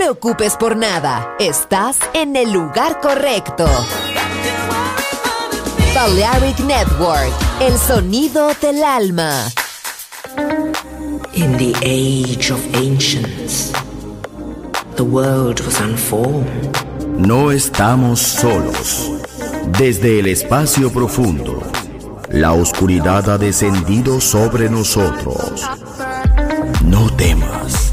preocupes por nada. Estás en el lugar correcto. Balearic Network, el sonido del alma. In the age of ancients, the world was unformed. No estamos solos. Desde el espacio profundo, la oscuridad ha descendido sobre nosotros. No temas.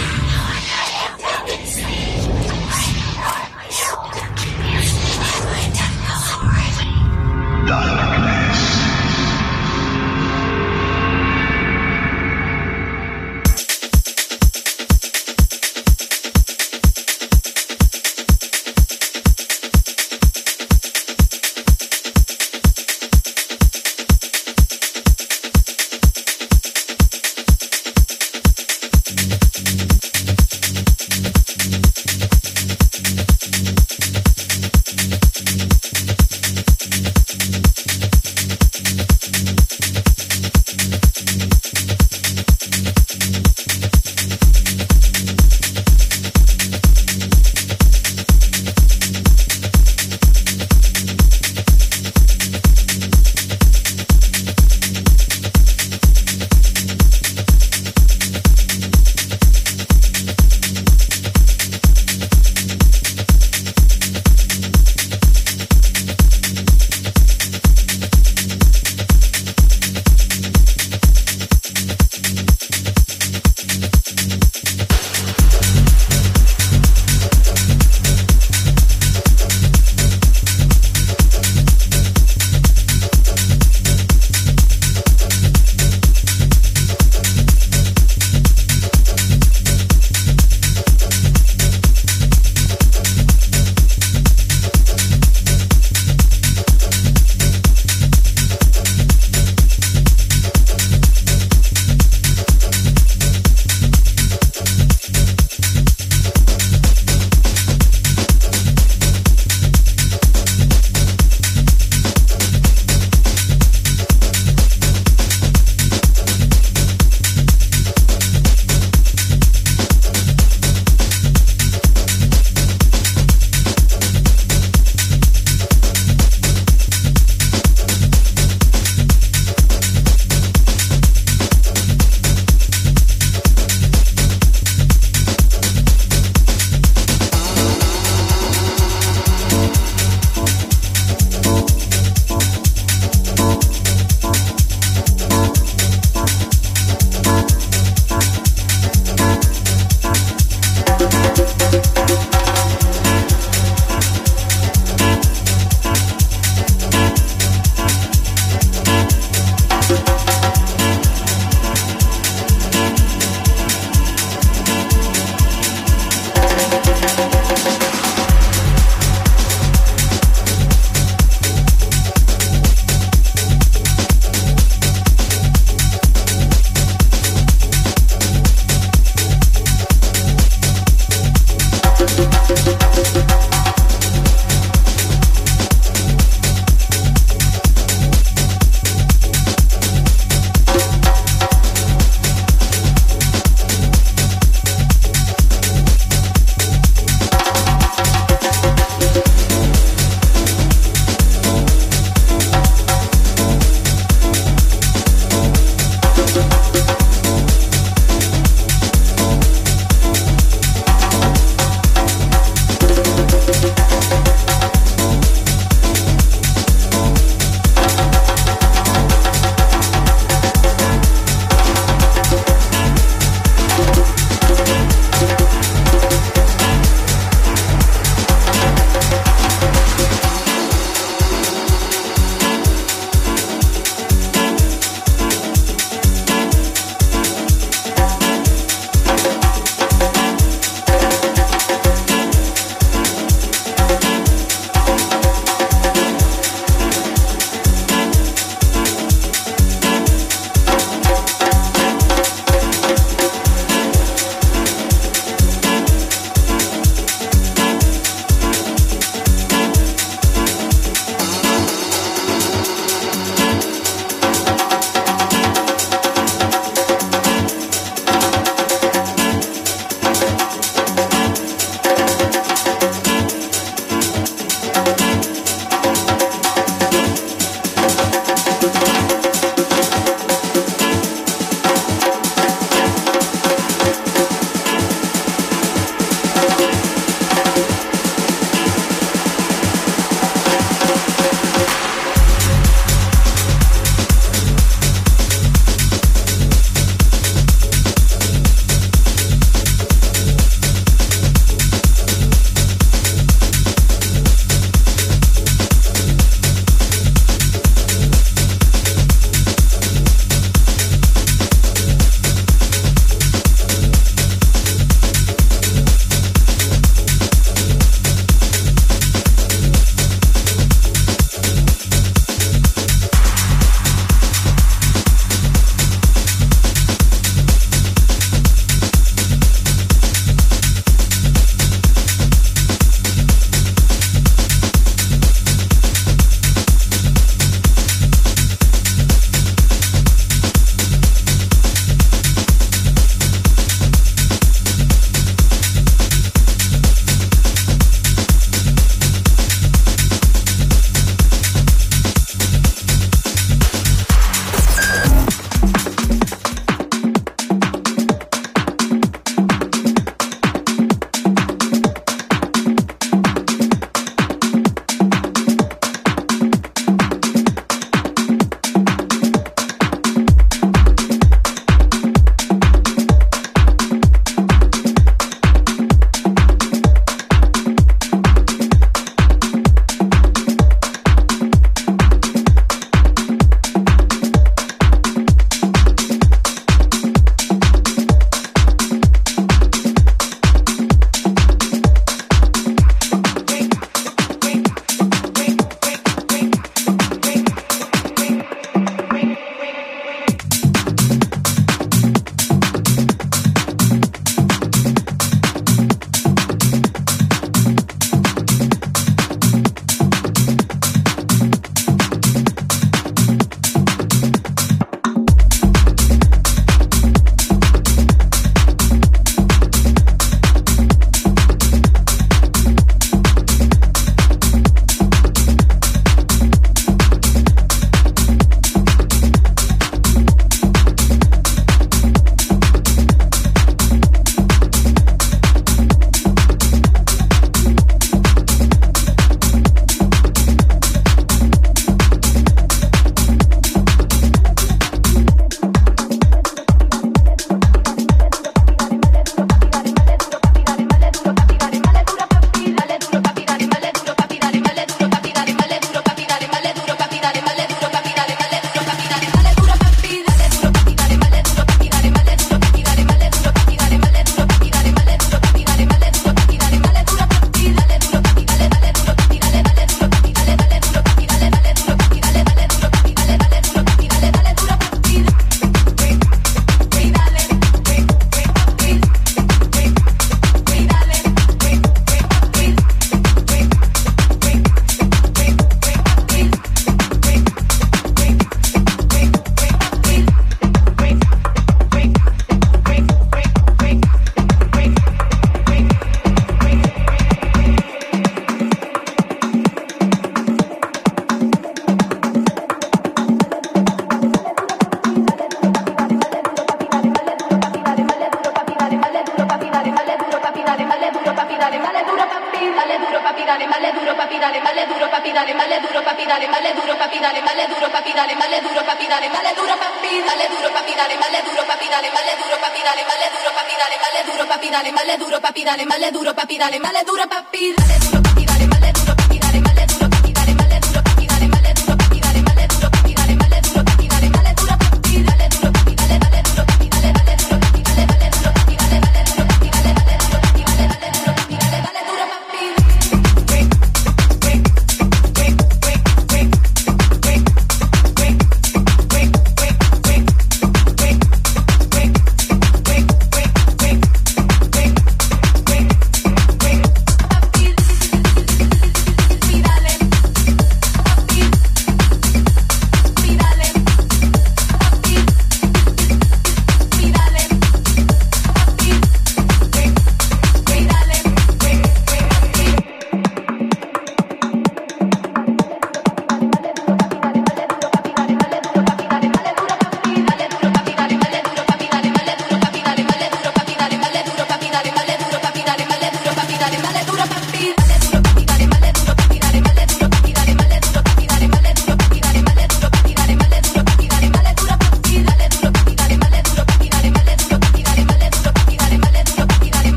dale, dale.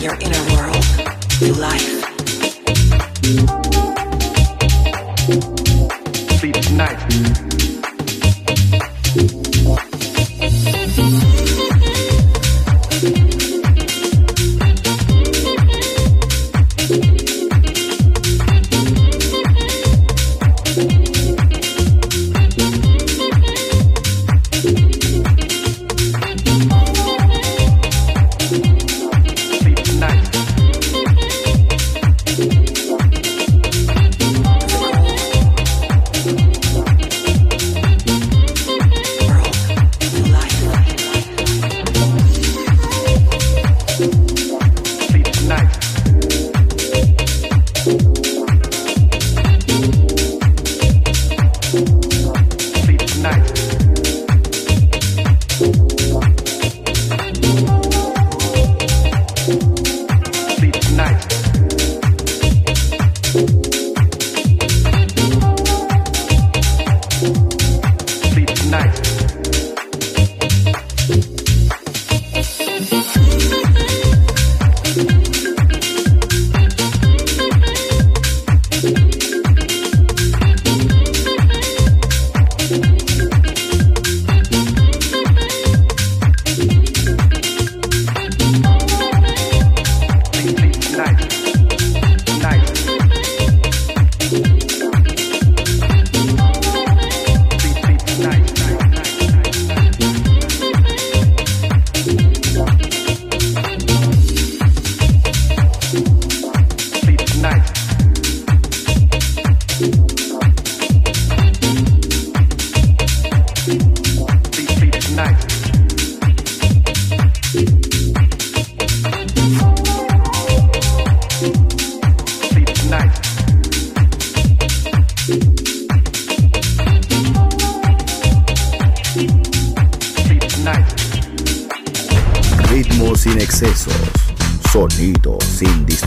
your inner world to life. Sleep tonight.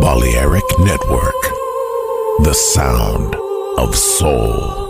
Balearic Network, the sound of soul.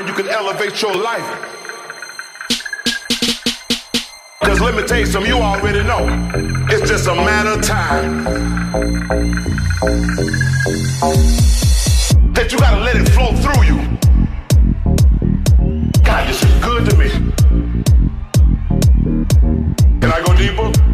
Mind, you can elevate your life. Cause let me tell you something, you already know. It's just a matter of time. That you gotta let it flow through you. God, this is good to me. Can I go deeper?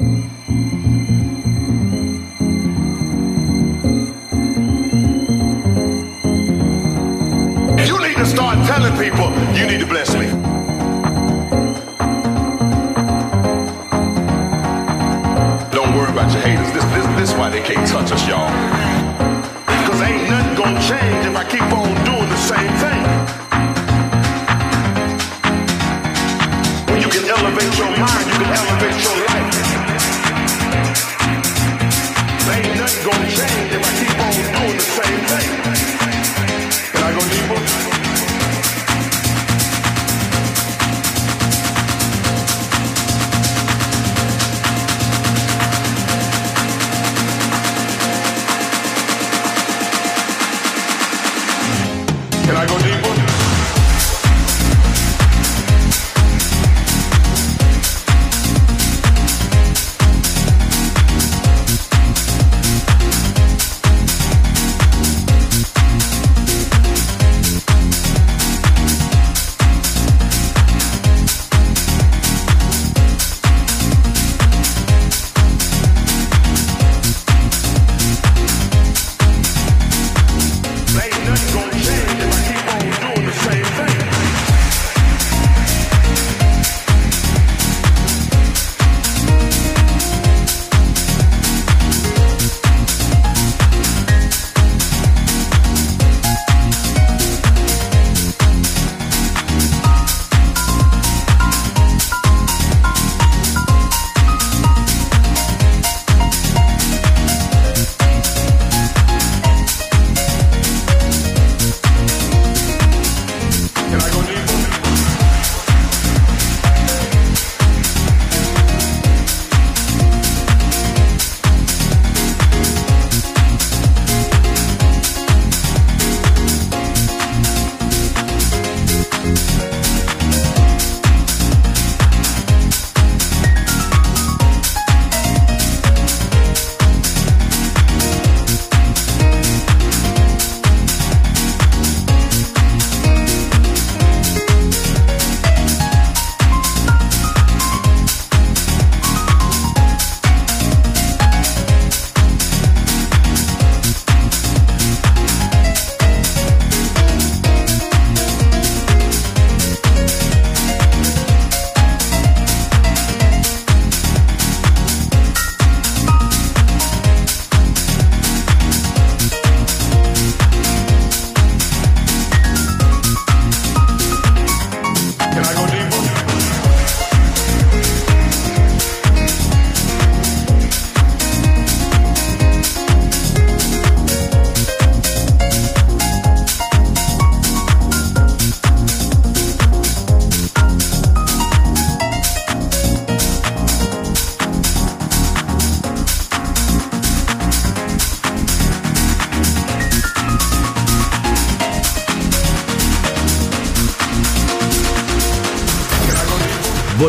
You need to start telling people you need to bless